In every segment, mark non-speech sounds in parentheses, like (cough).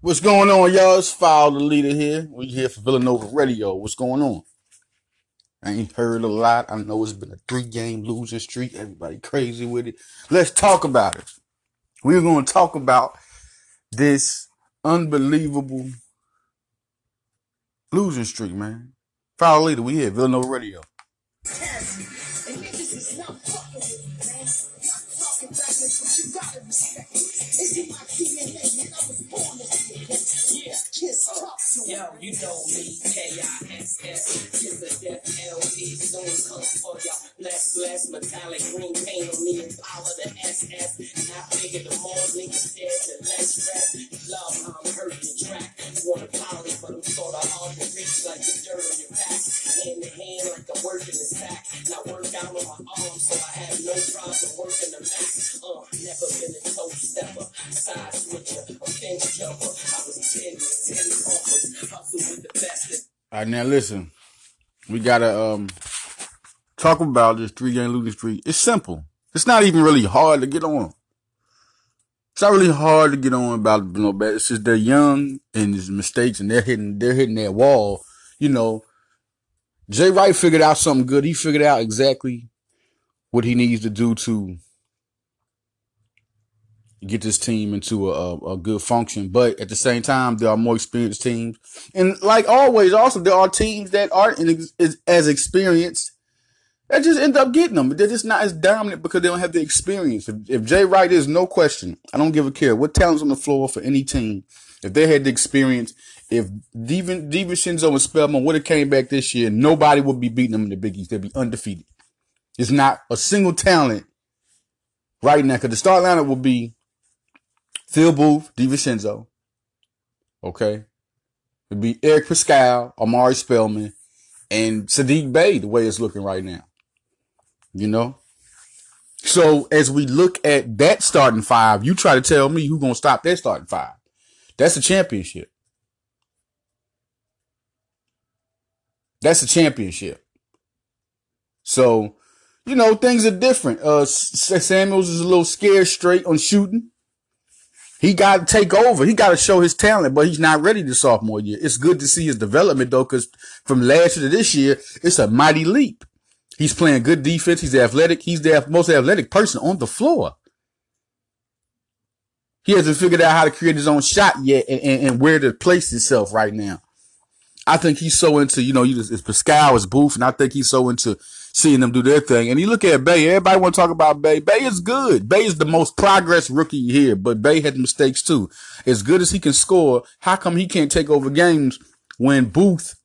What's going on, y'all? It's Foul the Leader here. We here for Villanova Radio. What's going on? I ain't heard a lot. I know it's been a three game losing streak. Everybody crazy with it. Let's talk about it. We're going to talk about this unbelievable losing streak, man. Foul Leader, we here, Villanova Radio. Yo, you know me, K-I-S-S, to the death L-E, soon come for ya. Bless, bless, metallic green paint on me, power the SS. Now figure the more niggas dead, the less stress. Love how I'm hurting track. Wanna poly, but I'm sorta hard to reach like the dirt on your back. Hand to hand like I'm working the sack. Now work out on my arm, so I have no problem working the back. Uh, never been a toe stepper, side switcher, a fence jumper. I was 10 10 offers, All right, now listen. We gotta um talk about this three game losing streak. It's simple. It's not even really hard to get on. It's not really hard to get on about you know, but it's just they're young and there's mistakes and they're hitting they're hitting that wall. You know, Jay Wright figured out something good. He figured out exactly what he needs to do to get this team into a, a, good function. But at the same time, there are more experienced teams, and like always, also there are teams that aren't as experienced that just end up getting them. They're just not as dominant because they don't have the experience. If, if Jay Wright is no question, I don't give a care what talent's on the floor for any team. If they had the experience, if Devin, DiVincenzo and Spellman would have came back this year, nobody would be beating them in the Big East. They'd be undefeated. It's not a single talent right now because the start lineup will be Phil Booth, DiVincenzo. Okay. It'd be Eric Paschall, Omari Spellman, and Saddiq Bey, the way it's looking right now. You know? So as we look at that starting five, you try to tell me who's gonna stop that starting five. That's a championship. That's a championship. So, you know, things are different. Uh, Samuels is a little scared straight on shooting. He got to take over. He got to show his talent, but he's not ready this sophomore year. It's good to see his development though, because from last year to this year, it's a mighty leap. He's playing good defense. He's athletic. He's the most athletic person on the floor. He hasn't figured out how to create his own shot yet and, and, and where to place himself right now. I think he's so into, you know, it's Paschall, it's Booth, and I think he's so into seeing them do their thing. And you look at Bey, everybody want to talk about Bey. Bey is good. Bey is the most progress rookie here, but Bey had mistakes too. As good as he can score, how come he can't take over games when Booth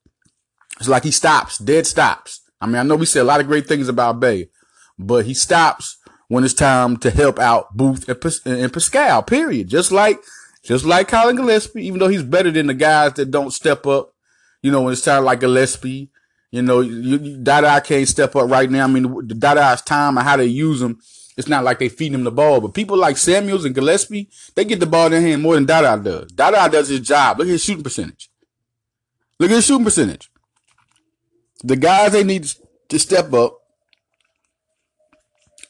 it's like he stops, dead stops. I mean, I know we say a lot of great things about Bey, but he stops when it's time to help out Booth and, and Paschall, period. Just like, just like Collin Gillespie, even though he's better than the guys that don't step up, you know, when it's time like Gillespie, you know, you, Dada can't step up right now. I mean, the Dada's time and how they use him, it's not like they feed him the ball. But people like Samuels and Gillespie, they get the ball in their hand more than Dada does. Dada does his job. Look at his shooting percentage. Look at his shooting percentage. The guys they need to step up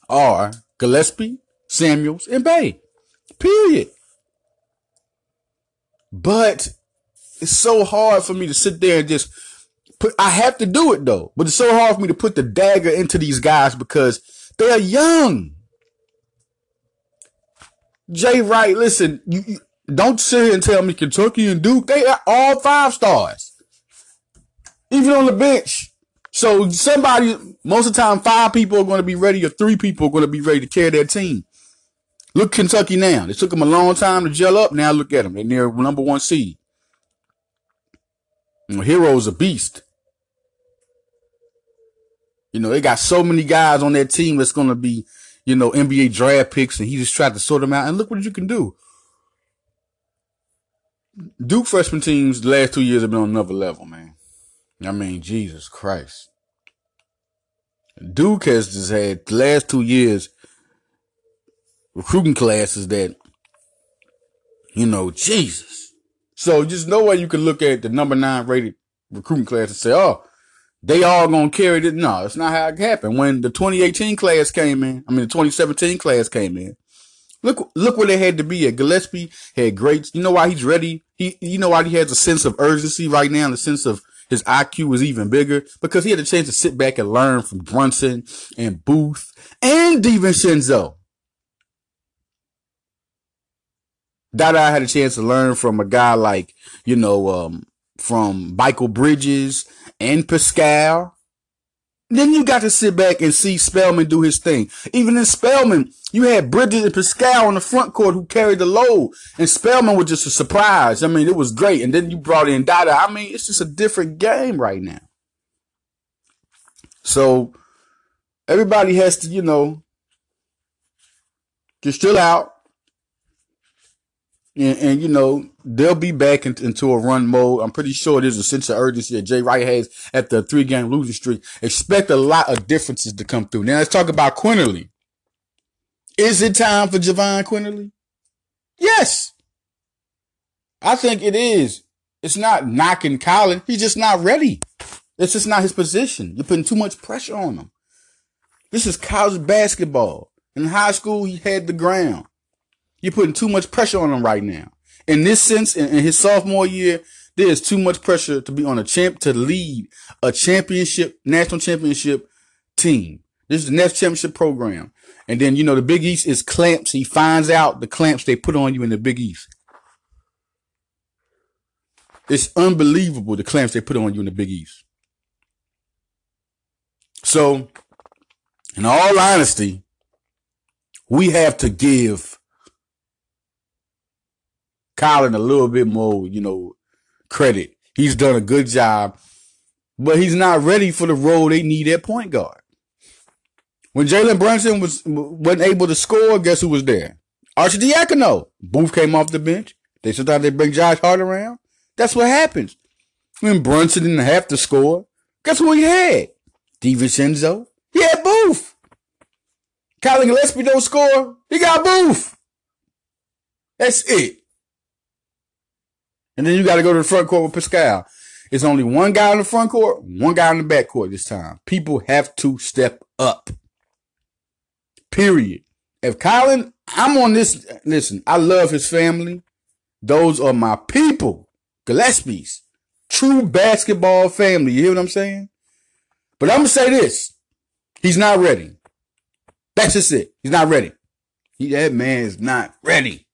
are Gillespie, Samuels, and Bey. Period. But it's so hard for me to sit there and just put, I have to do it though, but it's so hard for me to put the dagger into these guys because they're young. Jay Wright, listen, you, you don't sit here and tell me Kentucky and Duke, they are all five stars. Even on the bench. So somebody, most of the time, five people are going to be ready or three people are going to be ready to carry their team. Look Kentucky now. It took them a long time to gel up. Now look at them. They're near number one seed. You know, a beast. You know, they got so many guys on that team that's going to be, you know, NBA draft picks, and he just tried to sort them out. And look what you can do. Duke freshman teams the last two years have been on another level, man. I mean, Jesus Christ. Duke has just had the last two years recruiting classes that, you know, Jesus. So just no way you can look at the number nine rated recruiting class and say, oh, they all gonna carry it. No, it's not how it happened. When the 2018 class came in, I mean the 2017 class came in. Look, look where they had to be at. Gillespie had great. You know why he's ready. He, you know why he has a sense of urgency right now, the sense of his IQ is even bigger because he had a chance to sit back and learn from Brunson and Booth and DiVincenzo. Dada had a chance to learn from a guy like, you know, um, from Mikal Bridges and Paschall. Then you got to sit back and see Spellman do his thing. Even in Spellman, you had Bridges and Paschall on the front court who carried the load, and Spellman was just a surprise. I mean, it was great. And then you brought in Dada. I mean, it's just a different game right now. So everybody has to, you know, just chill out. And, and, you know, they'll be back in, into a run mode. I'm pretty sure there's a sense of urgency that Jay Wright has at the three game losing streak. Expect a lot of differences to come through. Now let's talk about Quinerly. Is it time for Jahvon Quinerly? Yes. I think it is. It's not knocking Collin. He's just not ready. It's just not his position. You're putting too much pressure on him. This is college basketball. In high school, he had the ground. You're putting too much pressure on him right now. In this sense, in, in his sophomore year, there is too much pressure to be on a champ to lead a championship, national championship team. This is the next championship program. And then, you know, the Big East is clamps. He finds out the clamps they put on you in the Big East. It's unbelievable the clamps they put on you in the Big East. So, in all honesty, we have to give Collin a little bit more, you know, credit. He's done a good job, but he's not ready for the role they need at point guard. When Jalen Brunson was wasn't able to score, guess who was there? Arcidiacono. Booth came off the bench. They sometimes they bring Josh Hart around. That's what happens. When Brunson didn't have to score, guess who he had? DiVincenzo. He had Booth. Collin Gillespie don't score. He got Booth. That's it. And then you got to go to the front court with Paschall. It's only one guy in the front court, one guy in the back court this time. People have to step up. Period. If Collin, I'm on this. Listen, I love his family. Those are my people. Gillespie's. True basketball family. You hear what I'm saying? But I'm to say this. He's not ready. That's just it. He's not ready. He, that man is not ready.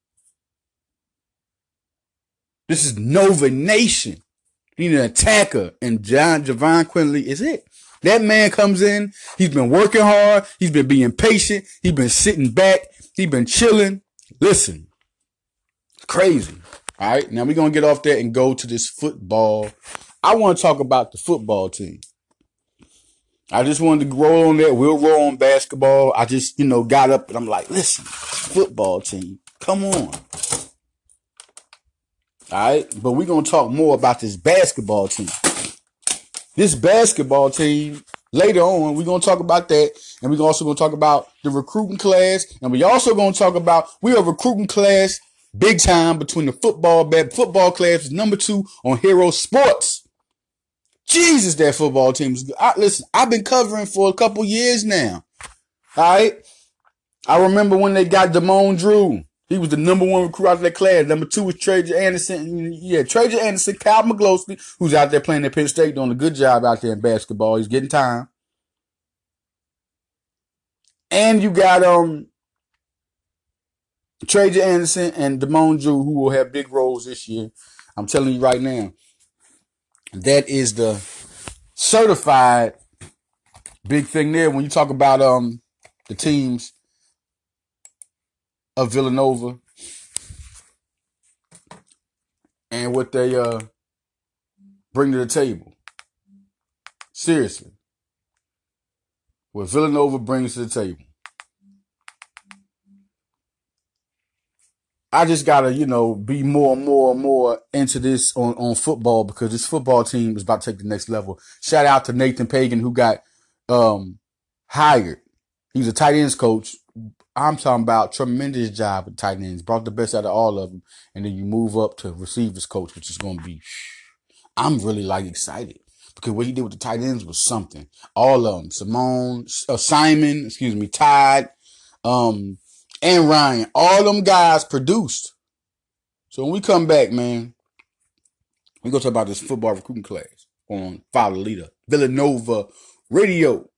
This is Nova Nation. You need an attacker, and John Jahvon Quinerly is it. That man comes in. He's been working hard. He's been being patient. He's been sitting back. He's been chilling. Listen, crazy. All right, now we're gonna get off there and go to this football. I want to talk about the football team. I just wanted to roll on that. We'll roll on basketball. I just, you know, got up and I'm like, listen, football team, come on. All right, but we're gonna talk more about this basketball team. This basketball team later on, we're gonna talk about that, and we're also gonna talk about the recruiting class, and we also gonna talk about we are recruiting class big time between the football bad football class is number two on Hero Sports. Jesus, that football team is good. I, listen, I've been covering for a couple years now. All right, I remember when they got Damone Drew. He was the number one recruit out of that class. Number two was Trajan Anderson. Yeah, Trajan Anderson, Cal McGlosty, who's out there playing at Penn State, doing a good job out there in basketball. He's getting time. And you got um Trajan Anderson and Damone Drew, who will have big roles this year. I'm telling you right now. That is the certified big thing there. When you talk about um the teams of Villanova and what they uh bring to the table. Seriously. What Villanova brings to the table. I just gotta, you know, be more and more and more into this on, on football because this football team is about to take the next level. Shout out to Nathan Pagan who got um hired. He's a tight ends coach I'm talking about tremendous job with tight ends. Brought the best out of all of them, and then you move up to receivers coach, which is going to be. I'm really like excited because what he did with the tight ends was something. All of them, Simone, uh, Simon, excuse me, Todd, um, and Ryan, all them guys produced. So when we come back, man, we gonna talk about this football recruiting class on Follow Leader, Villanova Radio.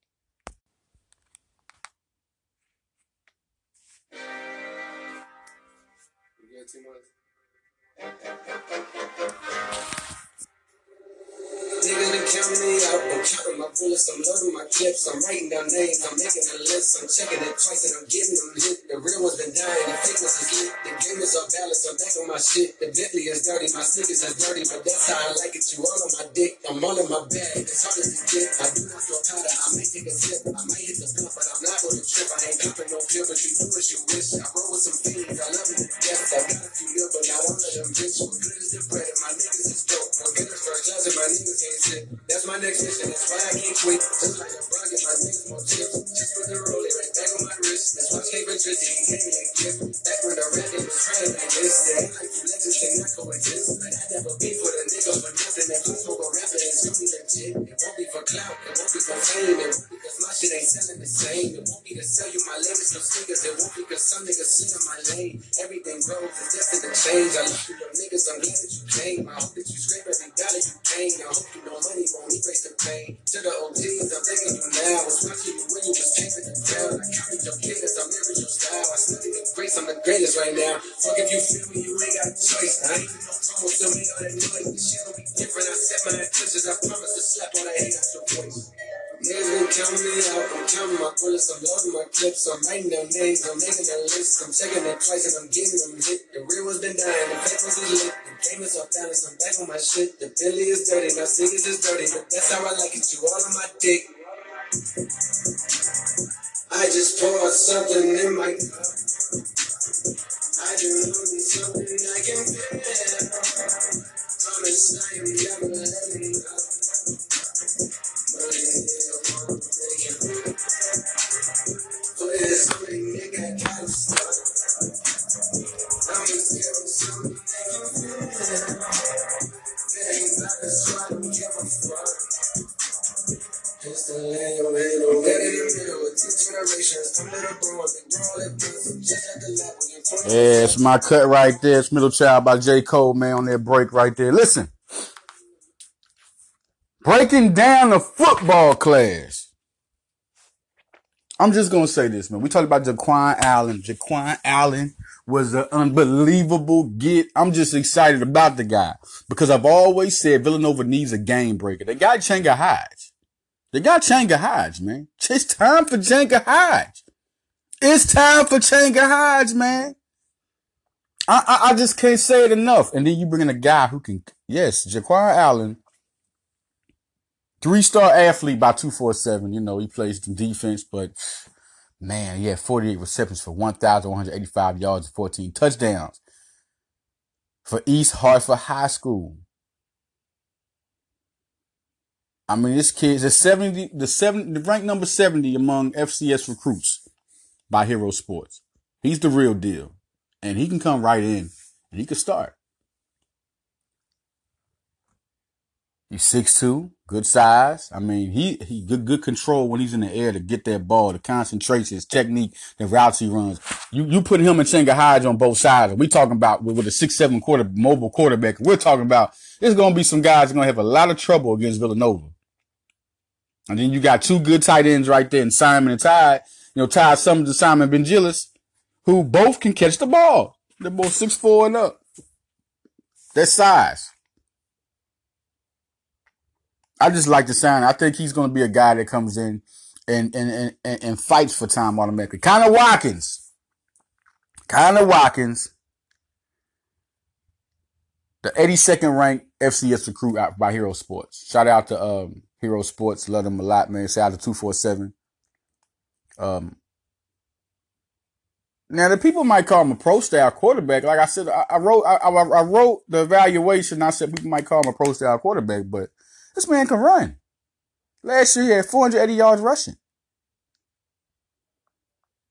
Counting me out. I'm counting bullets. I'm loading my clips. I'm writing down names. I'm making a list. I'm checking it twice and I'm getting them hit. The real ones been dying. The fakeness is lit. The game is off balance. I'm back on my shit. The Bentley is dirty. My sneakers is dirty. But that's how I like it. You all on my dick. I'm all in my bag. It's hard as to get. I do not feel powder. I might take a sip. I might hit the blunt, but I'm not gonna trip. I ain't popping no pill, but you do as you wish. I roll with some fiends. I love it to death. I got a few mil, but not all of them bitch. What good is the bread? And my niggas is dope. What good is first class and my niggas ain't shit. That's my next mission. That's why I can't quit. Just like a brother, get my niggas more chips. Just put the rollie right back on my wrist. That's why came and Drizzy and gave me a gift. Back when the rap game was like this. They ain't like you legends cannot coexist. Like I never beef for the nigga for nothing. If I smoke a rapper, it's gonna be legit. It won't be for clout. It won't be for fame. It won't be because my shit ain't selling the same. It won't be to sell you my latest no sneakers. It won't be because some niggas sit in my lane. Everything grows. It's destined to change. I love you, little niggas. I'm glad that you came. I hope that you scrape every dollar you gain. I hope you know money won't erase the pain. To the OGs, I'm thanking you now. I was you when you was chasing the crowd. I counted your cadence. I'm living your style. I study the grace. I'm the greatest right now. Fuck if you feel me, you ain't got a choice. I ain't no promo, still make all that noise. This shit gon' be different. I set my intentions. I promise to slap all that hate out your voice. Counting me out. I'm counting my bullets. I'm loading my clips. I'm writing down names. I'm making a list. I'm checking it twice and I'm getting them hit. The real one's been dying. The fake ones is lit. The game is off balance. I'm back on my shit. The Billy is dirty. My sneakers is dirty. But that's how I like it. You all on my dick. I just poured something in my cup. I wanted something I can feel. Promise I am never letting up. But Yeah, it's my cut right there. It's Middle Child by J. Cole, man, on that break right there. Listen. Breaking down the football class. I'm just gonna say this, man. We talked about Jaquan Allen. Jaquan Allen was an unbelievable get. I'm just excited about the guy because I've always said Villanova needs a game breaker. They got Changa Hodge. They got Changa Hodge, man. It's time for Changa Hodge. It's time for Changa Hodge, man. I, I, I just can't say it enough. And then you bring in a guy who can, yes, Jaquan Allen, three star athlete by 247. You know, he plays some defense, but man, yeah, 48 receptions for 1,185 yards and 14 touchdowns for East Hartford High School. I mean, this kid's a 70, the 70, the ranked number 70 among FCS recruits by Hero Sports. He's the real deal. And he can come right in and he can start. He's 6'2", good size. I mean, he, he good, good control when he's in the air to get that ball, the concentration, his technique, the routes he runs. You, you put him and Changa Hodge on both sides. We talking about with, with a six, seven quarter mobile quarterback. We're talking about there's to be some guys to have a lot of trouble against Villanova. And then you got two good tight ends right there in Simon and Ty. You know, Ty Summers and Simon Bingelis, who both can catch the ball. They're both six four and up. That size. I just like the sound. I think he's going to be a guy that comes in and and and, and fights for time automatically. Connor Watkins. Connor Watkins. The 82nd ranked FCS recruit out by Hero Sports. Shout out to um, Hero Sports. Love them a lot, man. Shout out to 247. Um, now the people might call him a pro style quarterback. Like I said, I, I wrote I, I, I wrote the evaluation. I said people might call him a pro style quarterback, but this man can run. Last year he had 480 yards rushing.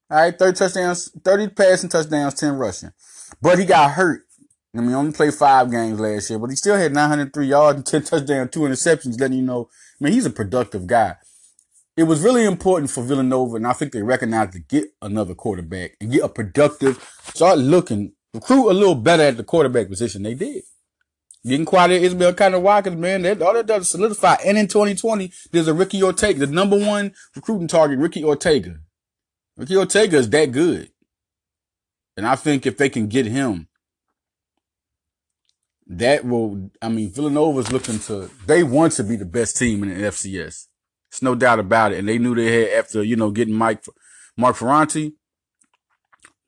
All right, 30 touchdowns, 30 passing touchdowns, 10 rushing. But he got hurt I mean, only played five games last year, but he still had 903 yards and 10 touchdowns, two interceptions, letting you know, I mean, he's a productive guy. It was really important for Villanova, and I think they recognized to get another quarterback and get a productive, start looking, recruit a little better at the quarterback position. They did. Getting quiet at kind of Watkins, man. That all that does is solidify. And in 2020, there's a Ricky Ortega, the number one recruiting target, Ricky Ortega. Ricky Ortega is that good. And I think if they can get him, that will, I mean, Villanova's looking to, they want to be the best team in the FCS. It's no doubt about it. And they knew they had, after, you know, getting Mike, Mark Ferrante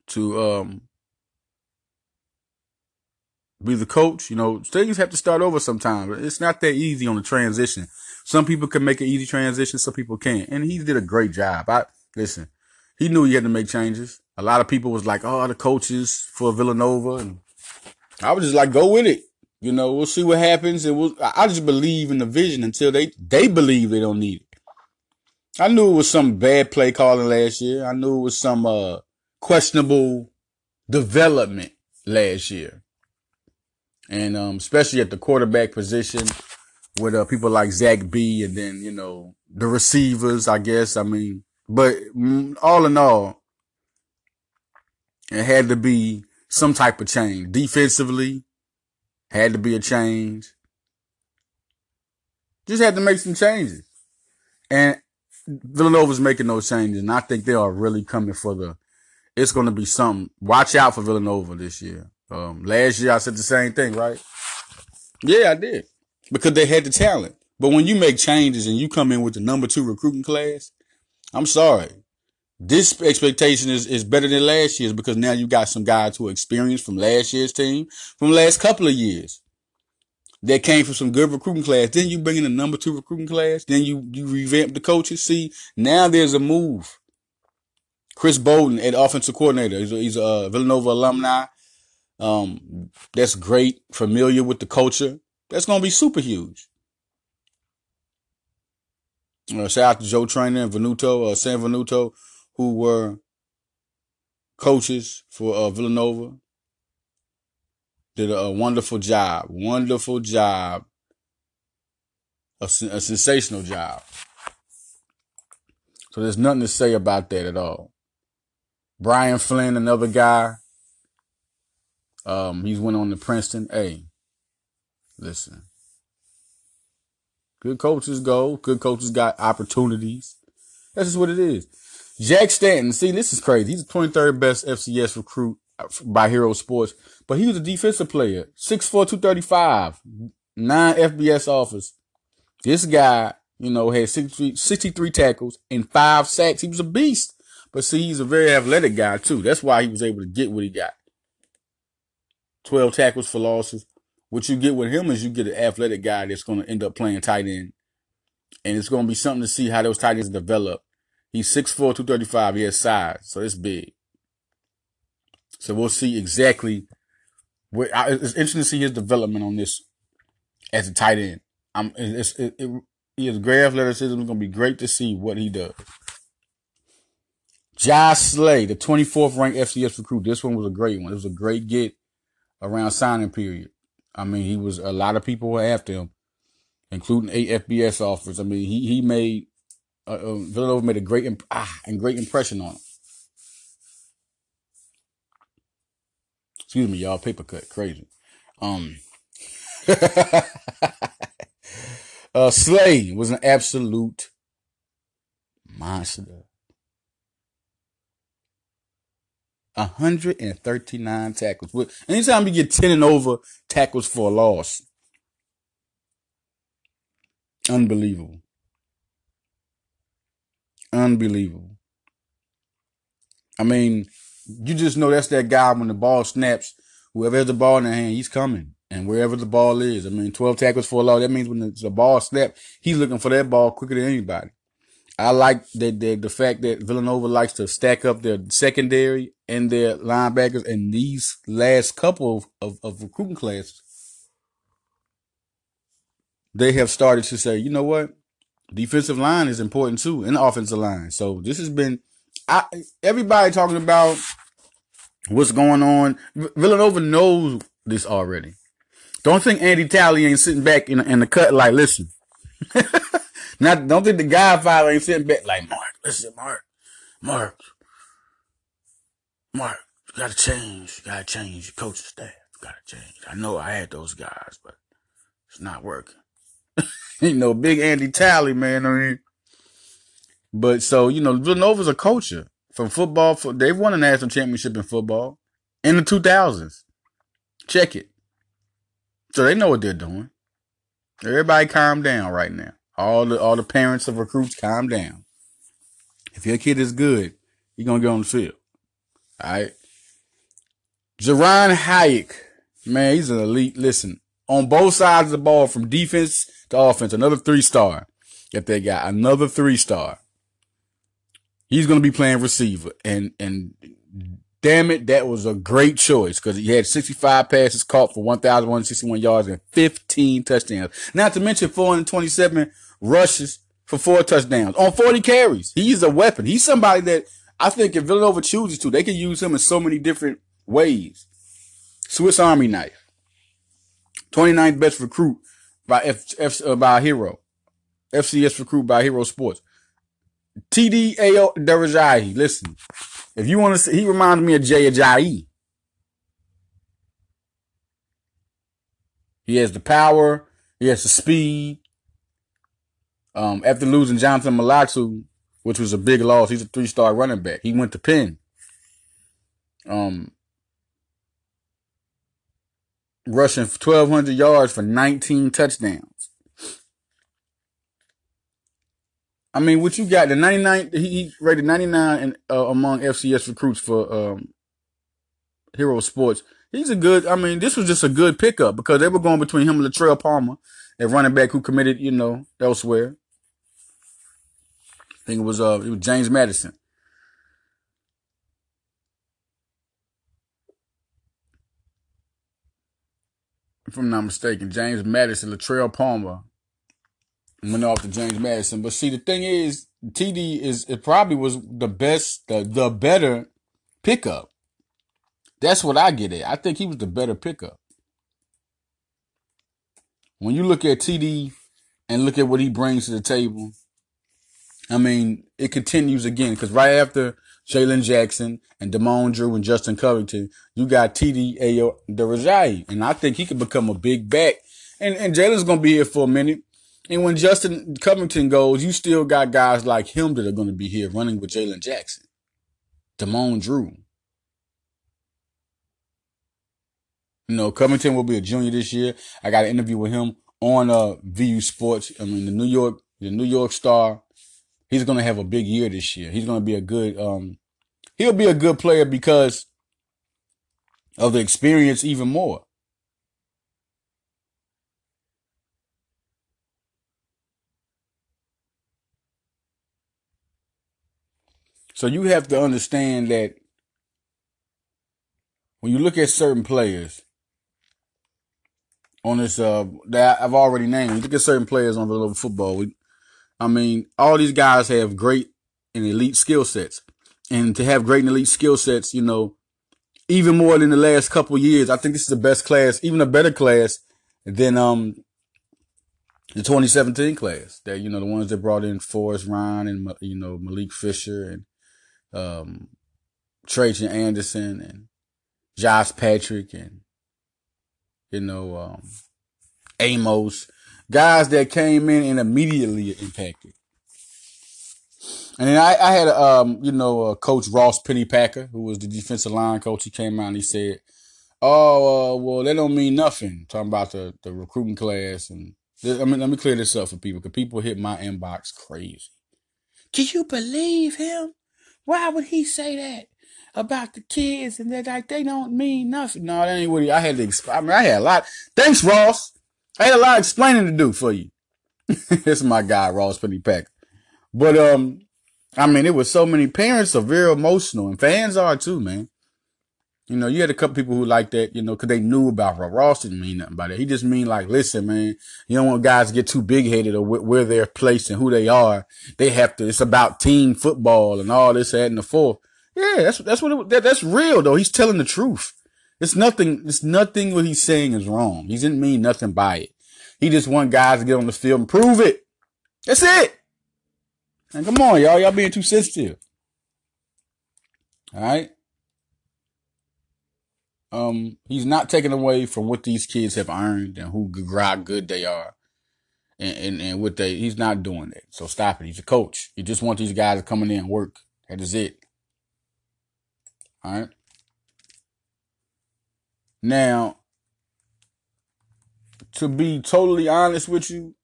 to, um, be the coach, you know, things have to start over sometimes. It's not that easy on the transition. Some people can make an easy transition, some people can't. And he did a great job. I listen, he knew he had to make changes. A lot of people was like, oh, the coaches for Villanova. And I was just like, go with it. You know, we'll see what happens. And we'll, I just believe in the vision until they, they believe they don't need it. I knew it was some bad play calling last year. I knew it was some, uh, questionable development last year. And, um, especially at the quarterback position with, uh, people like Zach B and then, you know, the receivers, I guess. I mean, but mm, all in all, it had to be some type of change. Defensively, had to be a change. Just had to make some changes. And Villanova's making those changes. And I think they are really coming for the, it's going to be something. Watch out for Villanova this year. Um, last year I said the same thing, right? Yeah, I did. Because they had the talent. But when you make changes and you come in with the number two recruiting class, I'm sorry. This expectation is, is better than last year's because now you got some guys who are experienced from last year's team, from last couple of years. That came from some good recruiting class. Then you bring in a number two recruiting class. Then you, you revamp the coaches. See, now there's a move. Chris Boden, at offensive coordinator. He's a, he's a Villanova alumni. Um, that's great. Familiar with the culture. That's going to be super huge. Uh, shout out to Joe Trainer and Venuto, uh, Sam Venuto, who were coaches for uh, Villanova. Did a, a, wonderful job, wonderful job, a, a sensational job. So there's nothing to say about that at all. Brian Flynn, another guy. Um, he's went on to Princeton. Hey, listen. Good coaches go. Good coaches got opportunities. That's just what it is. Jack Stanton. See, this is crazy. He's the 23rd best FCS recruit by Hero Sports, but he was a defensive player. 6'4", 235, nine FBS offers. This guy, you know, had 63, 63 tackles and five sacks. He was a beast. But see, he's a very athletic guy too. That's why he was able to get what he got. 12 tackles for losses. What you get with him is you get an athletic guy that's going to end up playing tight end. And it's going to be something to see how those tight ends develop. He's 6'4", 235. He has size, so it's big. So we'll see exactly what, it's interesting to see his development on this as a tight end. I'm, it's, it, it, he has great athleticism. It's going to be great to see what he does. Josh Slay, the 24th ranked FCS recruit. This one was a great one. It was a great get around signing period. I mean, he was a lot of people were after him, including eight FBS offers. I mean, he he made uh, uh, Villanova made a great imp- ah, and great impression on him. Excuse me, y'all. Paper cut, crazy. Um, (laughs) uh, Slay was an absolute monster. 139 tackles. Anytime you get 10 and over tackles for a loss, unbelievable. Unbelievable. I mean, you just know that's that guy when the ball snaps, whoever has the ball in their hand, he's coming. And wherever the ball is, I mean, 12 tackles for a loss, that means when the, the ball snaps, he's looking for that ball quicker than anybody. I like the, the, the fact that Villanova likes to stack up their secondary and their linebackers in these last couple of, of, of recruiting classes. They have started to say, you know what? Defensive line is important too, and offensive line. So this has been I, everybody talking about what's going on. Villanova knows this already. Don't think Andy Talley ain't sitting back in, in the cut like, listen. (laughs) Not, don't think the Godfather ain't sitting back like, Mark, listen, Mark, Mark, Mark, you gotta change. You gotta change your coaching staff. You gotta change. I know I had those guys, but it's not working. (laughs) you know, big Andy Talley, man. I mean, but so, you know, Villanova's a culture from football. For, they've won a national championship in football in the 2000s. Check it. So they know what they're doing. Everybody calm down right now. All the all the parents of recruits calm down. If your kid is good, you're gonna get on the field. All right. Jalon Hayek, man, he's an elite. Listen, on both sides of the ball, from defense to offense, another three star. If they got another three star, he's gonna be playing receiver, and and damn it, that was a great choice because he had 65 passes caught for 1,161 yards and 15 touchdowns. Not to mention 427 rushes for four touchdowns on 40 carries. He's a weapon. He's somebody that I think if Villanova chooses to, they can use him in so many different ways. Swiss Army knife. 29th best recruit by F, F uh, by Hero. FCS recruit by Hero Sports. TD Ayo Listen, if you want to see, he reminds me of Jay Ajayi. He has the power. He has the speed. Um, after losing Jonathan Malatu, which was a big loss, he's a three-star running back. He went to Penn. Um, rushing 1,200 yards for 19 touchdowns. I mean, what you got? The 99, he rated 99 in, uh, among FCS recruits for um, Hero Sports. He's a good, I mean, this was just a good pickup because they were going between him and Latrell Palmer, a running back who committed, you know, elsewhere. Think it was, uh, it was James Madison. If I'm not mistaken, James Madison, Latrell Palmer, went off to James Madison. But see, the thing is, TD is it probably was the best, the, the better pickup. That's what I get at. I think he was the better pickup. When you look at TD and look at what he brings to the table, I mean, it continues again because right after Jalen Jackson and Damone Drew and Justin Covington, you got TD Ayo Darajayi. And I think he could become a big back. And, and Jalen's going to be here for a minute. And when Justin Covington goes, you still got guys like him that are going to be here running with Jalen Jackson, Damone Drew. You know, Covington will be a junior this year. I got an interview with him on uh, VU Sports. I mean, the New York, the New York Star. He's going to have a big year this year. He's going to be a good, um, he'll be a good player because of the experience even more. So you have to understand that when you look at certain players on this, uh, that I've already named, you look at certain players on the level football. We, I mean, all these guys have great and elite skill sets, and to have great and elite skill sets, you know, even more than the last couple years, I think this is the best class, even a better class than um the 2017 class. That you know the ones that brought in Forrest Rhyne and you know Malik Fisher and um, Trajan Anderson and Josh Patrick and, you know, um, Amos, guys that came in and immediately impacted. And then I, I had, um, you know, uh, Coach Ross Pennypacker, who was the defensive line coach. He came out and he said, "Oh, uh, well, that don't mean nothing." Talking about the the recruiting class, and I mean, let me clear this up for people because people hit my inbox crazy. Can you believe him? Why would he say that about the kids and that like they don't mean nothing? No, that ain't what he, I had to explain. I mean, I had a lot. Thanks, Ross. I had a lot of explaining to do for you. (laughs) this is my guy, Ross Penny Pennypacker. But um, I mean, it was so many parents are very emotional and fans are too, man. You know, you had a couple people who like that, you know, cause they knew about Ross. Ross didn't mean nothing by that. He just mean like, listen, man, you don't want guys to get too big headed or where they're placed and who they are. They have to, it's about team football and all this, that, and the fourth. Yeah, that's, that's what, it, that, that's real though. He's telling the truth. It's nothing. It's nothing. What he's saying is wrong. He didn't mean nothing by it. He just want guys to get on the field and prove it. That's it. And come on, y'all. Y'all being too sensitive. All right. Um, he's not taking away from what these kids have earned and who how good they are, and, and and what they. He's not doing that. So stop it. He's a coach. He just wants these guys to come in and work. That is it. All right. Now, to be totally honest with you,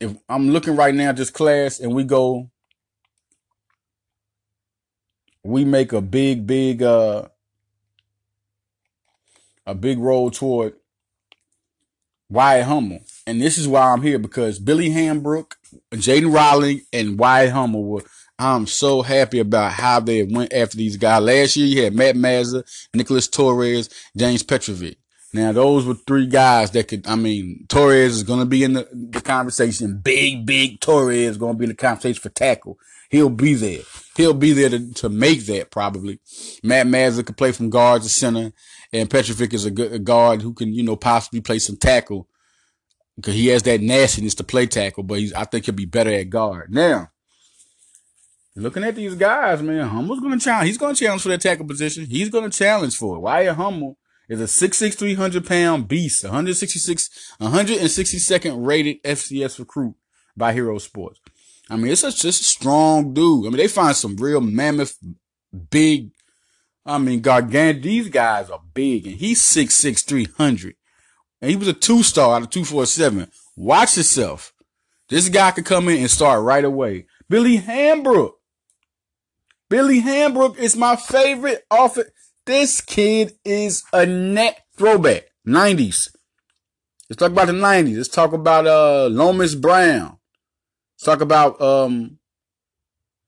if I'm looking right now at this class and we go, we make a big, big, uh, a big roll toward Wyatt Hummel. And this is why I'm here because Billy Hambrook, Jaden Riley, and Wyatt Hummel were I'm so happy about how they went after these guys. Last year you had Matt Mazza, Nicholas Torres, James Petrovic. Now those were three guys that could. I mean, Torres is going to be in the, the conversation. Big, big Torres is going to be in the conversation for tackle. He'll be there. He'll be there to, to make that probably. Matt Mazza could play from guard to center, and Petrovic is a good a guard who can you know possibly play some tackle because he has that nastiness to play tackle. But he's I think he'll be better at guard now. Looking at these guys, man, Hummel's going to challenge. He's going to challenge for that tackle position. He's going to challenge for it. Wyatt Hummel is a 6'6", 300 pound beast, 166, 162nd rated FCS recruit by Hero Sports. I mean, it's just a strong dude. I mean, they find some real mammoth, big, I mean, gargantuan. These guys are big, and he's 6'6", 300. And he was a two star out of 247. Watch yourself. This guy could come in and start right away. Billy Hambrook Billy Hambrook is my favorite off This kid is a net throwback. 90s. Let's talk about the 90s. Let's talk about uh Lomas Brown. Let's talk about um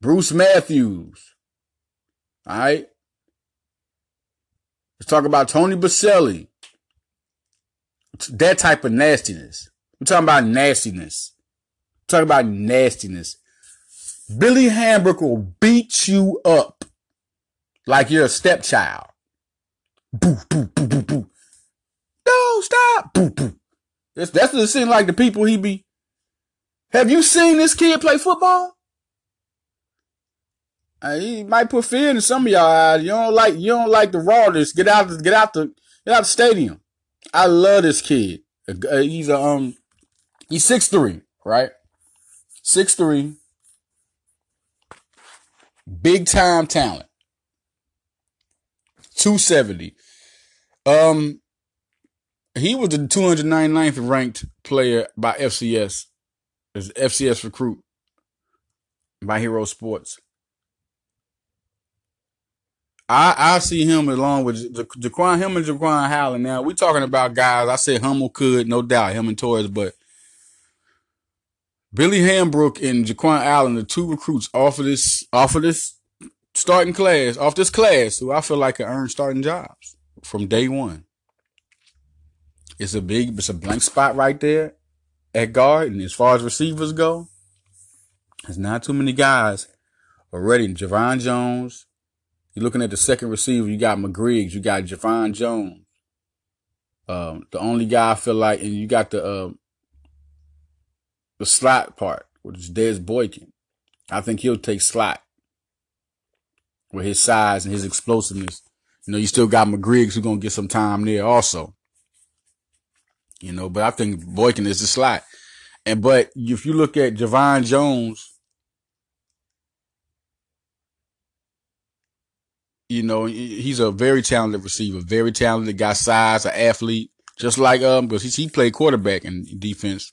Bruce Matthews. All right. Let's talk about Tony Boselli. That type of nastiness. We're talking about nastiness. We're talking about nastiness. Billy Hambrook will beat you up like you're a stepchild. No, stop. That's, that's the scene like the people he be. Have you seen this kid play football? Uh, he might put fear in some of y'all eyes. You don't like you don't like the rawness. Get out get out the get out the stadium. I love this kid. Uh, he's a um he's six three, right? Six three. Big time talent. 270. Um, he was the 299th ranked player by FCS, as FCS recruit by Hero Sports. I I see him along with Jaquan, him and Jaquan Allen. Now we're talking about guys. I said Hummel could, no doubt, him and Torres, but Billy Hambrook and Jaquan Allen, the two recruits off of this, off of this starting class, off this class, who I feel like can earn starting jobs from day one. It's a big, it's a blank spot right there at guard. And as far as receivers go, there's not too many guys already. Javon Jones. You're looking at the second receiver. You got McGriggs. You got Javon Jones. Um, the only guy I feel like, and you got the uh, the slot part, which is Des Boykin. I think he'll take slot with his size and his explosiveness. You know, you still got McGriggs who's gonna get some time there also. You know, but I think Boykin is the slot. And but if you look at Javon Jones, you know, he's a very talented receiver, very talented, got size, an athlete, just like um, because he, he played quarterback in defense.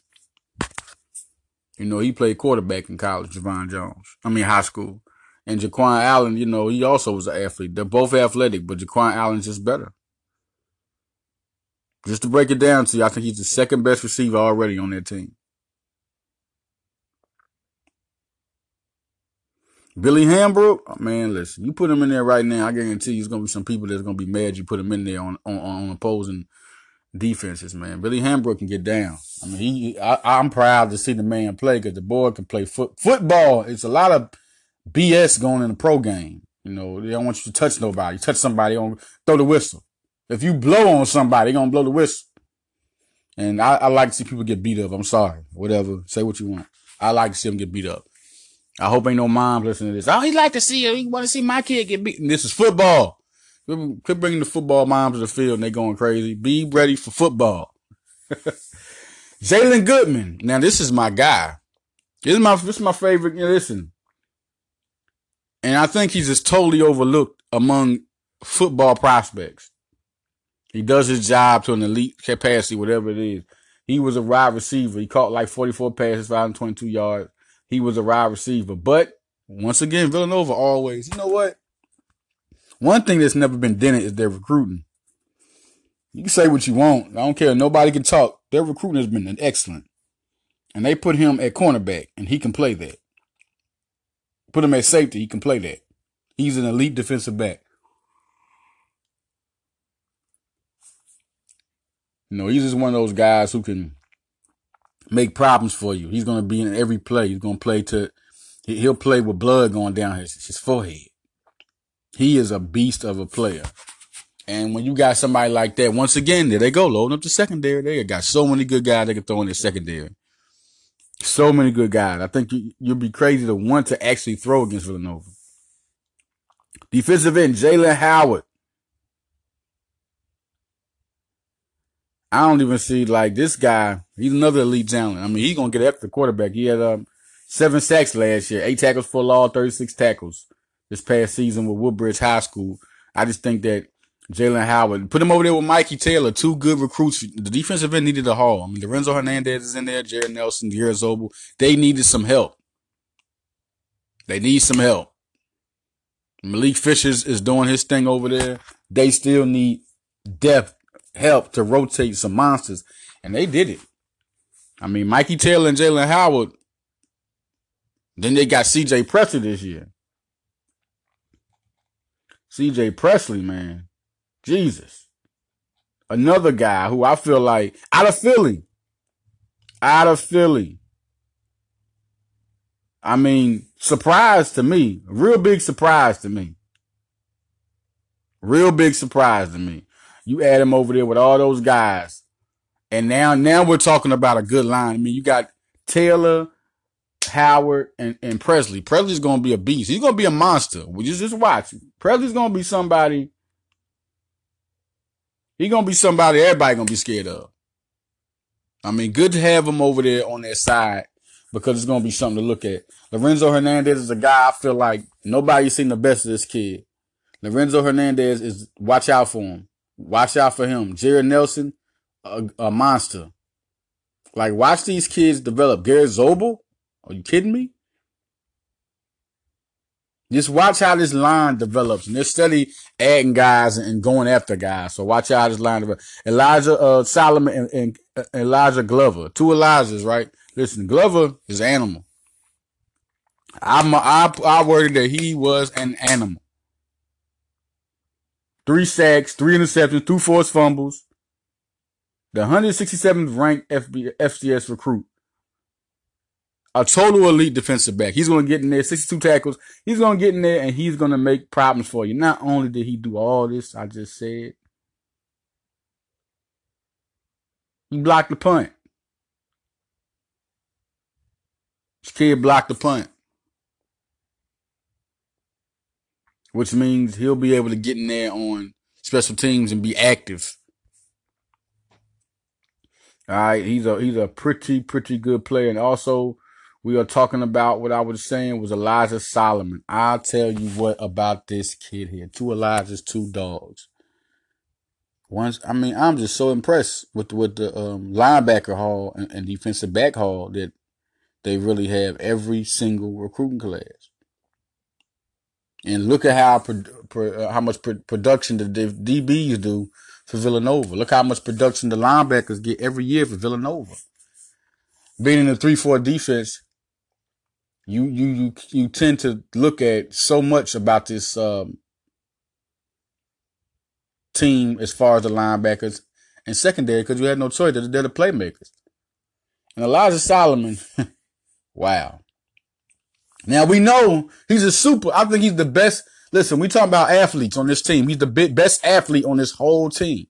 You know, he played quarterback in college, Javon Jones. I mean, high school. And Jaquan Allen, you know, he also was an athlete. They're both athletic, but Jaquan Allen's just better. Just to break it down to you, I think he's the second best receiver already on that team. Billy Hambrook, oh, man, listen, you put him in there right now, I guarantee you, there's gonna be some people that's gonna be mad you put him in there on on, on opposing defenses, man. Billy Hambrook can get down. I mean, he, I, am proud to see the man play because the boy can play foot, football. It's a lot of BS going in the pro game. You know, they don't want you to touch nobody. You touch somebody on throw the whistle. If you blow on somebody, they're gonna blow the whistle. And I, I like to see people get beat up. I'm sorry. Whatever. Say what you want. I like to see them get beat up. I hope ain't no moms listening to this. Oh, he like to see He want to see my kid get beat. And this is football. Quit bringing the football moms to the field and they going crazy. Be ready for football. (laughs) Jalen Goodman. Now this is my guy. This is my this is my favorite. Listen, and I think he's just totally overlooked among football prospects. He does his job to an elite capacity, whatever it is. He was a wide receiver. He caught like 44 passes, 522 yards. He was a wide receiver. But once again, Villanova always, you know what? One thing that's never been dented is their recruiting. You can say what you want. I don't care. Nobody can talk. Their recruiting has been excellent. And they put him at cornerback, and he can play that. Put him at safety, he can play that. He's an elite defensive back. You know, he's just one of those guys who can make problems for you. He's going to be in every play. He's going to play to, he'll play with blood going down his, his forehead. He is a beast of a player. And when you got somebody like that, once again, there they go, loading up the secondary. They got so many good guys they can throw in the secondary. So many good guys. I think you, you'll be crazy to want to actually throw against Villanova. Defensive end, Jalen Howard. I don't even see like this guy. He's another elite talent. I mean, he's gonna get after the quarterback. He had um, seven sacks last year, eight tackles for law, thirty-six tackles this past season with Woodbridge High School. I just think that Jalen Howard. Put him over there with Mikey Taylor, two good recruits. The defensive end needed a haul. I mean, Lorenzo Hernandez is in there, Jared Nelson, Garrett Zobel. They needed some help. They need some help. Malik Fishers is doing his thing over there. They still need depth, help to rotate some monsters. And they did it. I mean, Mikey Taylor and Jalen Howard. Then they got CJ Presley this year. CJ Presley, man. Jesus. Another guy who I feel like out of Philly. Out of Philly. I mean, surprise to me. Real big surprise to me. Real big surprise to me. You add him over there with all those guys. And now, now we're talking about a good line. I mean, you got Taylor, Howard, and, and Presley. Presley's going to be a beast. He's going to be a monster. We just, just watch. Presley's going to be somebody he gonna be somebody everybody gonna be scared of. I mean, good to have him over there on that side because it's gonna be something to look at. Lorenzo Hernandez is a guy I feel like nobody's seen the best of this kid. Lorenzo Hernandez is watch out for him. Watch out for him. Jared Nelson, a, a monster. Like watch these kids develop. Gary Zobel, are you kidding me? Just watch how this line develops. And they're steady adding guys and going after guys. So watch how this line develops. Elijah uh, Solomon and, and uh, Elijah Glover. Two Elijahs, right? Listen, Glover is animal. I'm, I, I worded that he was an animal. Three sacks, three interceptions, two forced fumbles. The 167th ranked FB, FCS recruit a total elite defensive back. He's going to get in there, 62 tackles. He's going to get in there and he's going to make problems for you. Not only did he do all this, I just said, he blocked the punt. This kid blocked the punt. Which means he'll be able to get in there on special teams and be active. All right, he's a he's a pretty pretty good player, and also we are talking about what I was saying was Elijah Solomon. I'll tell you what about this kid here. Two Elijahs, two dogs. Once, I mean, I'm just so impressed with with the um, linebacker haul and, and, defensive back haul that they really have every single recruiting class. And look at how pro, pro, uh, how much pro, production the DBs do for Villanova. Look how much production the linebackers get every year for Villanova. Being in the three four defense, you you you you tend to look at so much about this um, team as far as the linebackers and secondary because you had no choice. They're, they're the playmakers. And Elijah Solomon, (laughs) wow. Now we know he's a super. I think he's the best Listen, we talking about athletes on this team. He's the best athlete on this whole team.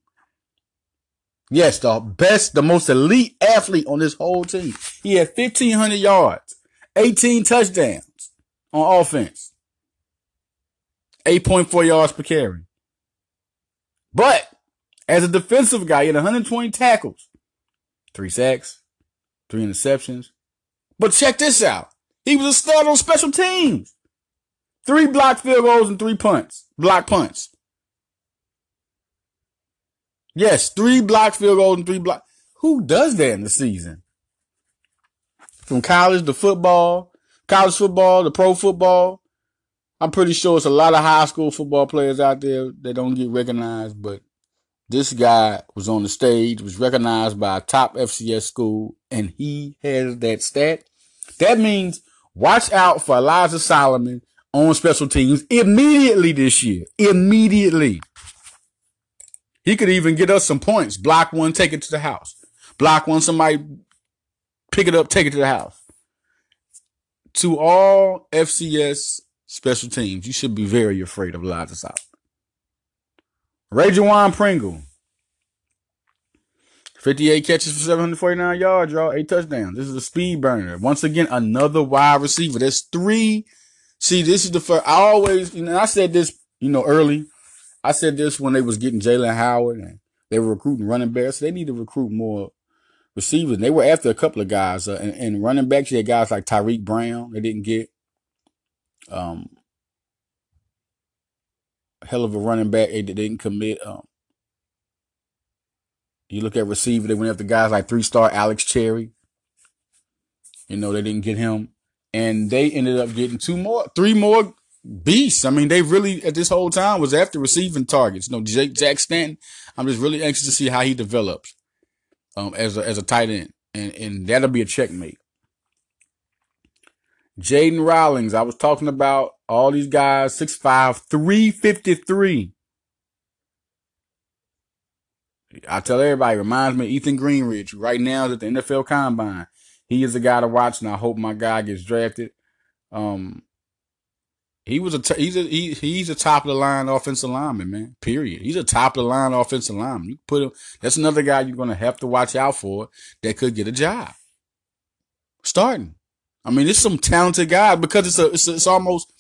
Yes, the best, the most elite athlete on this whole team. He had 1500 yards, 18 touchdowns on offense, 8.4 yards per carry. But as a defensive guy, he had 120 tackles, three sacks, three interceptions. But check this out. He was a stud on special teams. Three blocked field goals and three punts, block punts. Yes, three blocked field goals and three block. Who does that in the season? From college to football, college football to pro football. I'm pretty sure it's a lot of high school football players out there that don't get recognized, but this guy was on the stage, was recognized by a top FCS school, and he has that stat. That means watch out for Elijah Solomon on special teams immediately this year. Immediately. He could even get us some points. Block one, take it to the house. Block one, somebody pick it up, take it to the house. To all FCS special teams, you should be very afraid of Elijah Solomon. Rajuwan Pringle. 58 catches for 749 yards, y'all. Eight touchdowns. This is a speed burner. Once again, another wide receiver. That's three. See, this is the first. I always, you know, I said this, you know, early. I said this when they was getting Jalen Howard and they were recruiting running backs. So They need to recruit more receivers. They were after a couple of guys uh, and, and, running backs. You had guys like Tyreek Brown. They didn't get. Um, hell of a running back. They didn't commit. Um, you look at receiver, they went after guys like three star Alex Cherry. You know, they didn't get him. And they ended up getting two more, three more beasts. I mean, they really at this whole time was after receiving targets. You know, Jake Jack Stanton. I'm just really anxious to see how he develops um, as a as a tight end, and and that'll be a checkmate. Jaden Rawlings, I was talking about all these guys, 6'5", 353. I tell everybody, reminds me of Ethan Greenidge. Right now at the NFL Combine. He is a guy to watch, and I hope my guy gets drafted. Um, he was a t- he's a he, he's a top of the line offensive lineman, man. Period. He's a top of the line offensive lineman. You put him. That's another guy you're gonna have to watch out for that could get a job. Starting. I mean, it's some talented guys because it's a it's, it's almost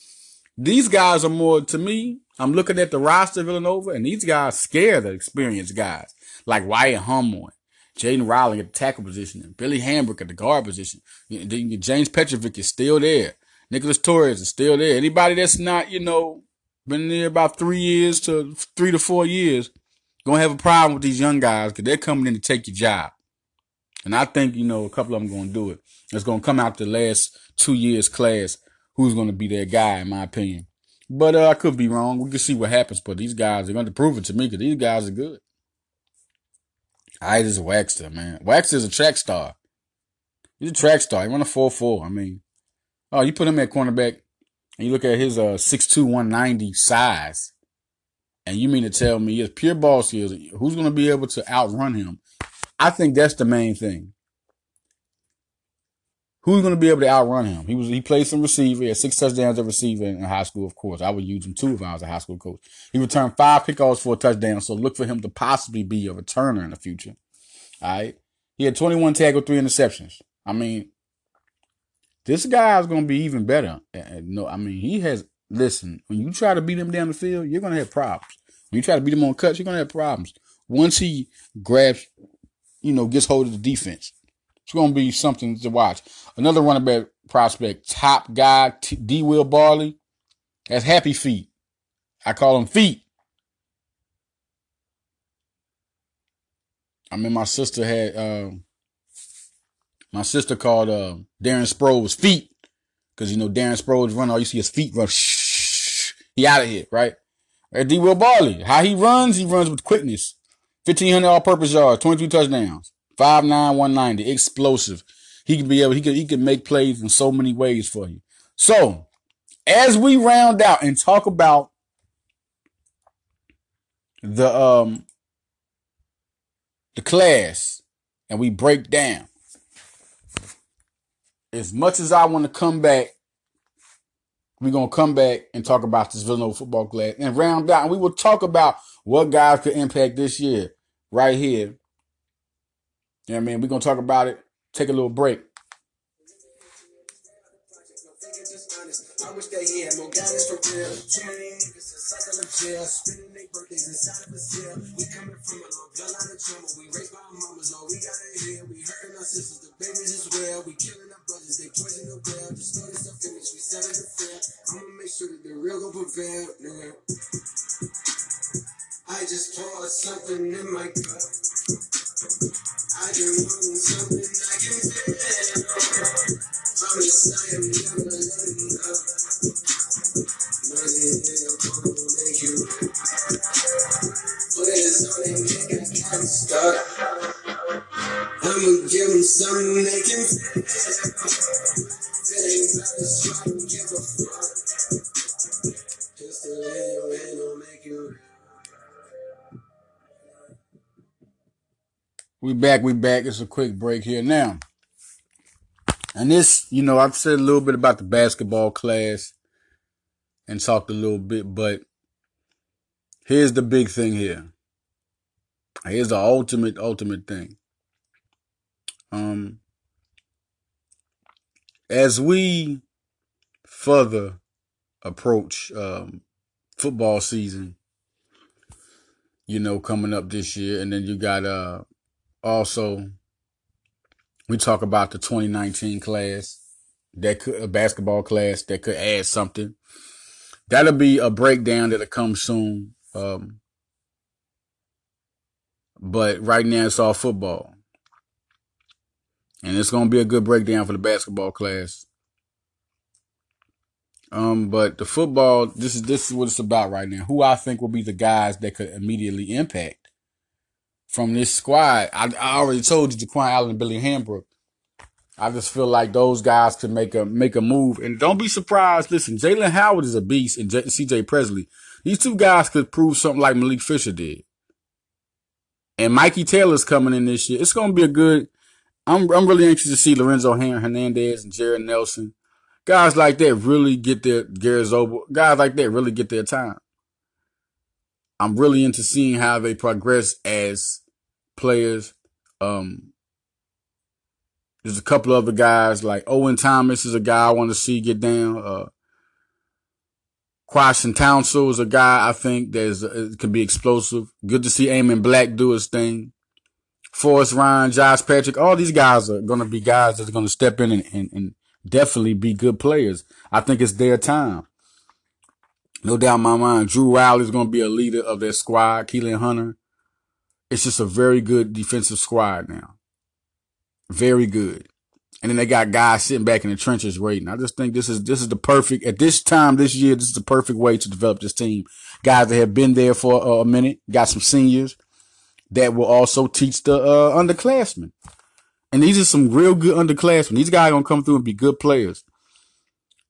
these guys are more to me. I'm looking at the roster Villanova, and these guys scare the experienced guys like Wyatt Humble, Jaden Riley at the tackle position, and Billy Hambrick at the guard position. James Petrovic is still there. Nicholas Torres is still there. Anybody that's not, you know, been there about three years to three to four years, gonna have a problem with these young guys because they're coming in to take your job. And I think, you know, a couple of them gonna do it. It's gonna come out the last two years class who's gonna be their guy, in my opinion. But uh, I could be wrong. We can see what happens. But these guys are going to prove it to me because these guys are good. I just Waxter, man. Waxter's a track star. He's a track star. He run a 4-4. I mean, oh, you put him at cornerback and you look at his uh 6'2", 190 size. And you mean to tell me his pure ball skills, who's going to be able to outrun him? I think that's the main thing. Who's going to be able to outrun him? He was he played some receiver. He had six touchdowns at receiver in high school. Of course, I would use him too if I was a high school coach. He returned five kickoffs for a touchdown. So look for him to possibly be a returner in the future. All right. He had 21 tackles, three interceptions. I mean, this guy is going to be even better. No, I mean, he has. Listen, when you try to beat him down the field, you're going to have problems. When you try to beat him on cuts, you're going to have problems. Once he grabs, you know, gets hold of the defense, it's going to be something to watch. Another running back prospect, top guy, D. Will Barley, has happy feet. I call him feet. I mean, my sister had, uh, my sister called uh, Darren Sproles feet because, you know, Darren Sproles run, all you see his feet run. Shh, (laughs) he out of here, right? At D. Will Barley, how he runs, he runs with quickness. 1,500 all purpose yards, 22 touchdowns. Five nine one ninety, explosive. He can be able, he can, he can make plays in so many ways for you. So, as we round out and talk about the um the class and we break down as much as I want to come back we're gonna come back and talk about this Villanova football class and round out. And we will talk about what guys could impact this year right here. You know what I mean? We're gonna talk about it. Take a little break. I wish they had more guidance for real. Of jail, spending their birthdays inside of a cell. We coming from a long of trouble. We raised by our mamas, no, we got it here. We hurting our sisters, the babies as well. We killing brothers, they poison the well. Destroy this stuff finish, we set it to fail. I'ma make sure that the real gon' prevail. Yeah. I just poured something in my cup. I just want something I can feel. Promise I am never letting up. Money you. Put it on and make it can't stop. I'ma give them something they can. Just to your hand on make you. We back, we back. It's a quick break here now. And this, you know, I've said a little bit about the basketball class and talked a little bit, but here's the big thing here. Here's the ultimate, ultimate thing. Um, as we further approach um, football season, you know, coming up this year, and then you got uh also we talk about the 2019 class that could a basketball class that could add something. That'll be a breakdown that'll come soon. Um, but right now it's all football. And it's gonna be a good breakdown for the basketball class. Um, but the football, this is this is what it's about right now. Who I think will be the guys that could immediately impact from this squad. I, I already told you, Jaquan Allen and Billy Hambrick. I just feel like those guys could make a make a move, and don't be surprised. Listen, Jalen Howard is a beast, and J- C.J. Presley. These two guys could prove something like Malik Fisher did. And Mikey Taylor's coming in this year. It's going to be a good. I'm I'm really anxious to see Lorenzo Hernandez and Jared Nelson. Guys like that really get their Garrett Zobel. Guys like that really get their time. I'm really into seeing how they progress as players. Um, there's a couple other guys like Owen Thomas is a guy I want to see get down. Uh, Quashon Townsend is a guy I think that is, uh, can be explosive. Good to see Amon Black do his thing. Forrest Rhyne, Josh Patrick, all these guys are going to be guys that are going to step in and, and, and definitely be good players. I think it's their time. No doubt in my mind, Drew Riley is going to be a leader of their squad. Keelan Hunter. It's just a very good defensive squad now. Very good. And then they got guys sitting back in the trenches waiting. I just think this is this is the perfect at this time this year. This is the perfect way to develop this team. Guys that have been there for a minute, got some seniors that will also teach the uh, underclassmen. And these are some real good underclassmen. These guys are gonna come through and be good players.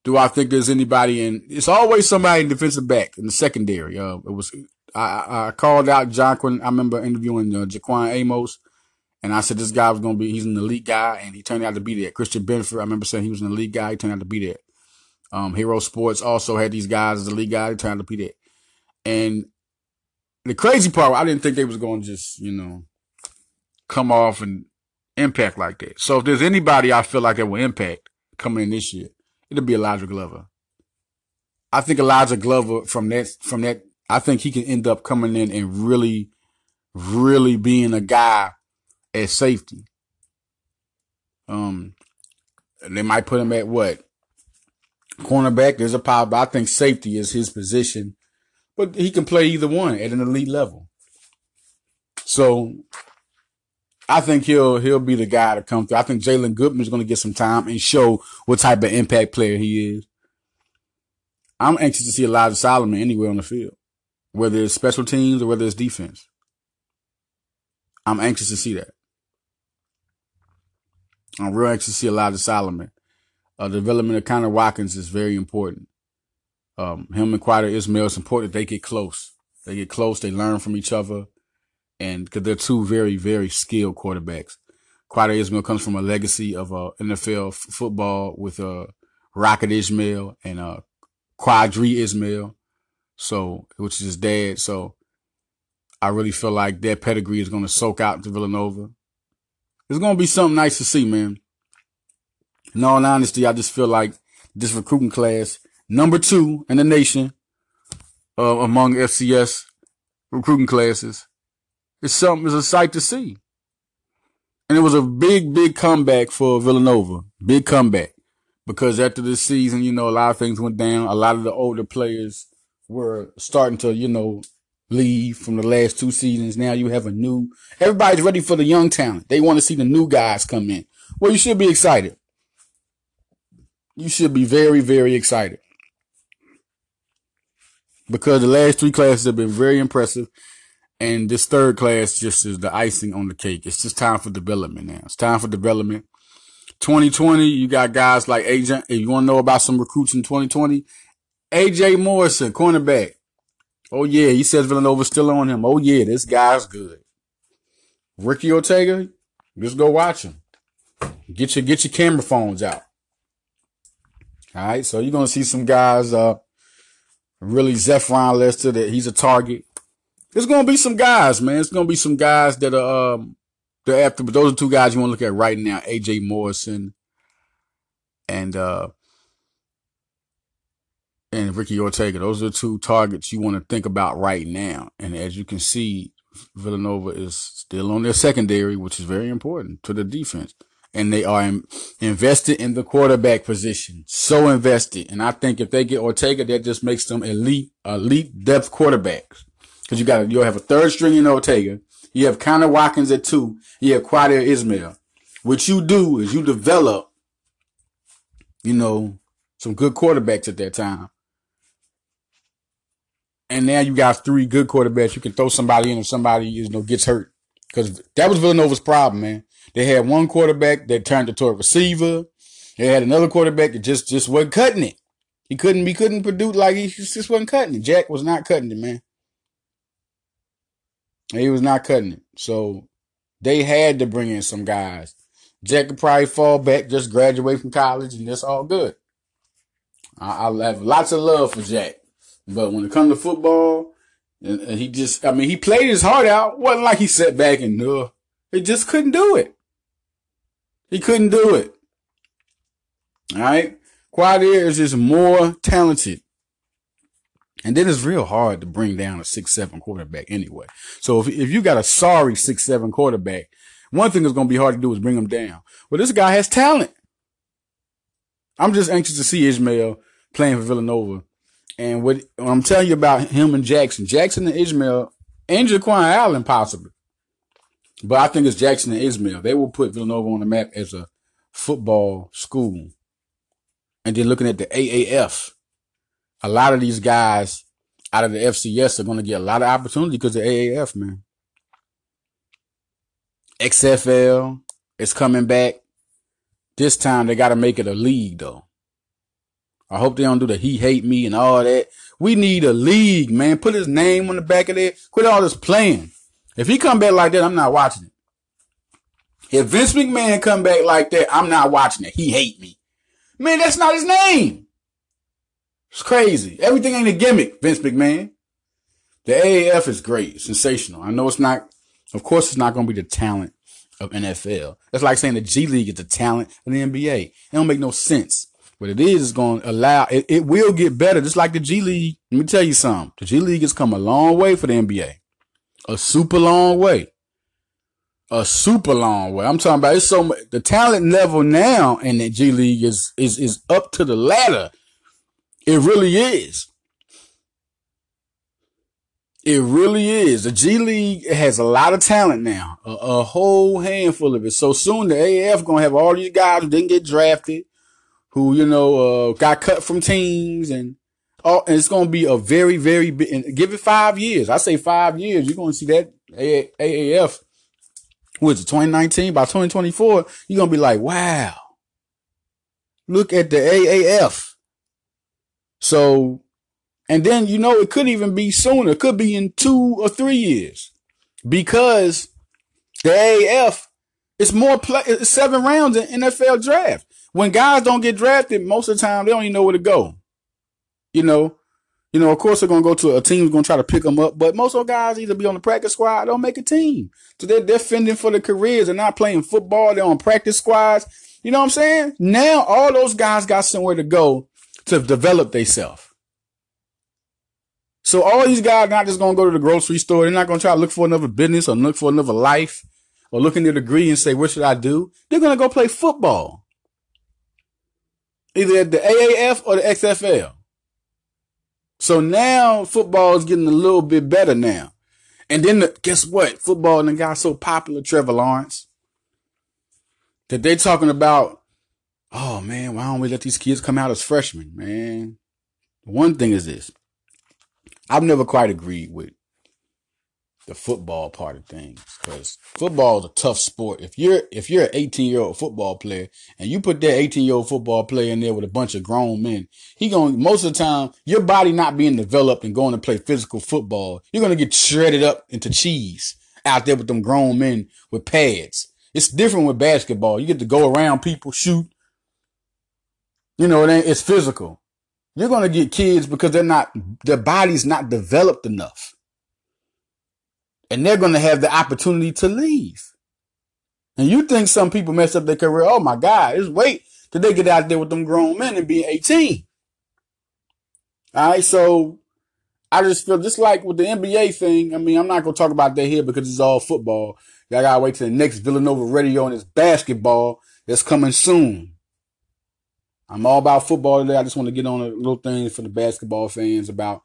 Do I think there's anybody in? It's always somebody in defensive back in the secondary. Uh, it was I, I called out Jonquin. I remember interviewing uh, Jaquan Amos, and I said this guy was gonna be. He's an elite guy, and he turned out to be there. Christian Benford. I remember saying he was an elite guy. He turned out to be there. Um, Hero Sports also had these guys as elite guy. He turned out to be there. And the crazy part, I didn't think they was going to just, you know, come off and impact like that. So if there's anybody I feel like that will impact coming in this year, it'll be Elijah Glover. I think Elijah Glover from that, from that, I think he can end up coming in and really, really being a guy at safety. Um, they might put him at what? Cornerback. There's a power, I think safety is his position but he can play either one at an elite level. So I think he'll he'll be the guy to come through. I think Jalen Goodman is going to get some time and show what type of impact player he is. I'm anxious to see Elijah Solomon anywhere on the field, whether it's special teams or whether it's defense. I'm anxious to see that. I'm real anxious to see Elijah Solomon. Uh, development of Connor Watkins is very important um, him and Qadry Ismail, it's important they get close. They get close. They learn from each other. And because they're two very, very skilled quarterbacks. Qadry Ismail comes from a legacy of uh, NFL f- football with uh, Rocket Ismail and uh, Qadry Ismail, so which is his dad. So I really feel like that pedigree is going to soak out to Villanova. It's to be something nice to see, man. In all honesty, I just feel like this recruiting class, number two in the nation, uh, among FCS recruiting classes, is something, is a sight to see. And it was a big, big comeback for Villanova. Big comeback. Because after this season, you know, a lot of things went down. A lot of the older players were starting to, you know, leave from the last two seasons. Now you have a new, everybody's ready for the young talent. They want to see the new guys come in. Well, you should be excited. You should be very, very excited. Because the last three classes have been very impressive. And this third class just is the icing on the cake. It's just time for development now. It's time for development. 2020, you got guys like AJ. If you want to know about some recruits in 2020, AJ Morrison, cornerback. Oh yeah, he says Villanova's still on him. Oh yeah, this guy's good. Ricky Ortega, just go watch him. Get your get your camera phones out. All right, so you're gonna see some guys. Uh, really Zephron Lester that he's a target. There's gonna be some guys, man. It's gonna be some guys that are um they're after, but those are two guys you want to look at right now: AJ Morrison and uh and Ricky Ortega. Those are the two targets you want to think about right now. And as you can see, Villanova is still on their secondary, which is very important to the defense. And they are invested in the quarterback position. So invested. And I think if they get Ortega, that just makes them elite, elite depth quarterbacks. Cause you got, you'll have a third string in Ortega. You have Connor Watkins at two. You have Qadry Ismail. What you do is you develop, you know, some good quarterbacks at that time. And now you got three good quarterbacks. You can throw somebody in if somebody, you know, gets hurt. Cause that was Villanova's problem, man. They had one quarterback that turned into a receiver. They had another quarterback that just, just wasn't cutting it. He couldn't, he couldn't produce like he just wasn't cutting it. Jack was not cutting it, man. He was not cutting it. So they had to bring in some guys. Jack could probably fall back, just graduate from college, and that's all good. I, I have lots of love for Jack. But when it comes to football, and, and he just, I mean, he played his heart out. wasn't like he sat back and, uh, he just couldn't do it. He couldn't do it. All right. Qadry is just more talented. And then it's real hard to bring down a six seven quarterback anyway. So if if you got a sorry six seven quarterback, one thing that's going to be hard to do is bring him down. Well, this guy has talent. I'm just anxious to see Ismail playing for Villanova. And what, I'm telling you about him and Jackson, Jackson and Ismail, and Jaquan Allen possibly. But I think it's Jackson and Ismail. They will put Villanova on the map as a football school. And then looking at the AAF, a lot of these guys out of the FCS are going to get a lot of opportunity because of AAF, man. XFL is coming back. This time they got to make it a league though. I hope they don't do the he hate me and all that. We need a league, man. Put his name on the back of it. Quit all this playing. If he come back like that, I'm not watching it. If Vince McMahon come back like that, I'm not watching it. He hate me. Man, that's not his name. It's crazy. Everything ain't a gimmick, Vince McMahon. The AAF is great, sensational. I know it's not, of course, it's not going to be the talent of NFL. That's like saying the G League is the talent of the NBA. It don't make no sense. What it is is going to allow, it, it will get better, just like the G League. Let me tell you something. The G League has come a long way for the NBA. A super long way. A super long way. I'm talking about it's so much, the talent level now in the G League is, is, is up to the ladder it really is. It really is. The G League has a lot of talent now, a, a whole handful of it. So soon the AAF gonna have all these guys who didn't get drafted, who you know uh, got cut from teams, and all, and it's gonna be a very, very big. Give it five years. I say five years. You're gonna see that AAF. Is it? 2019 by 2024, you're gonna be like, wow. Look at the AAF. So, and then, you know, it could even be sooner. It could be in two or three years because the AAF it's more play, it's seven rounds in NFL draft. When guys don't get drafted, most of the time they don't even know where to go. You know, you know, of course they're gonna go to a team who's gonna try to pick them up, but most of the guys either be on the practice squad or don't make a team. So they're they're fending for their careers. They're not playing football. They're on practice squads. You know what I'm saying? Now all those guys got somewhere to go to develop themselves. So all these guys not just gonna go to the grocery store. They're not gonna try to look for another business or look for another life or look in their degree and say, what should I do? They're gonna go play football. Either at the AAF or the XFL. So now football is getting a little bit better now. And then the, guess what? Football and got so popular, Trevor Lawrence, that they talking about, oh man, why don't we let these kids come out as freshmen, man? One thing is this. I've never quite agreed with the football part of things because football is a tough sport. If you're if you're an 18 year old football player and you put that 18 year old football player in there with a bunch of grown men, he going most of the time your body not being developed and going to play physical football, you're gonna get shredded up into cheese out there with them grown men with pads. It's different with basketball. You get to go around people, shoot. You know, it ain't, it's physical. You're gonna get kids because they're not their body's not developed enough and they're going to have the opportunity to leave. And you think some people mess up their career? Oh my God, just wait till they get out there with them grown men and be 18. All right, so I just feel just like with the NBA thing. I mean, I'm not gonna talk about that here because it's all football. Y'all gotta wait till the next Villanova radio and it's basketball that's coming soon. I'm all about football today. I just want to get on a little thing for the basketball fans about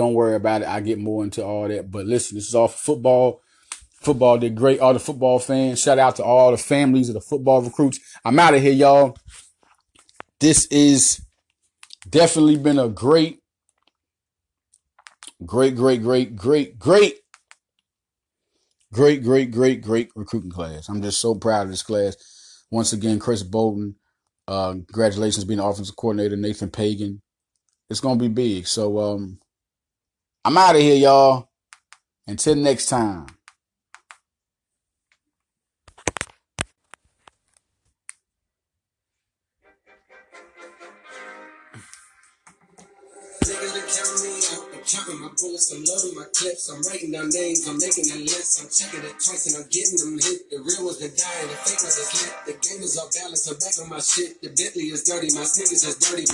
don't worry about it. I get more into all that. But listen, this is all football. Football did great. All the football fans. Shout out to all the families of the football recruits. I'm out of here, y'all. This is definitely been a great, great, great, great, great, great great, great, great, great recruiting class. I'm just so proud of this class. Once again, Chris Boden, uh, congratulations being the offensive coordinator, Nathan Pagan. It's gonna be big. So um, I'm out of here, y'all. Until next time. My bullets, I'm loading my clips, I'm writing down names, I'm making a list, I'm checking it twice and I'm getting them hit. The real ones the fake ones. The game is off balance, I'm back on my shit. The Bentley is dirty, my is dirty.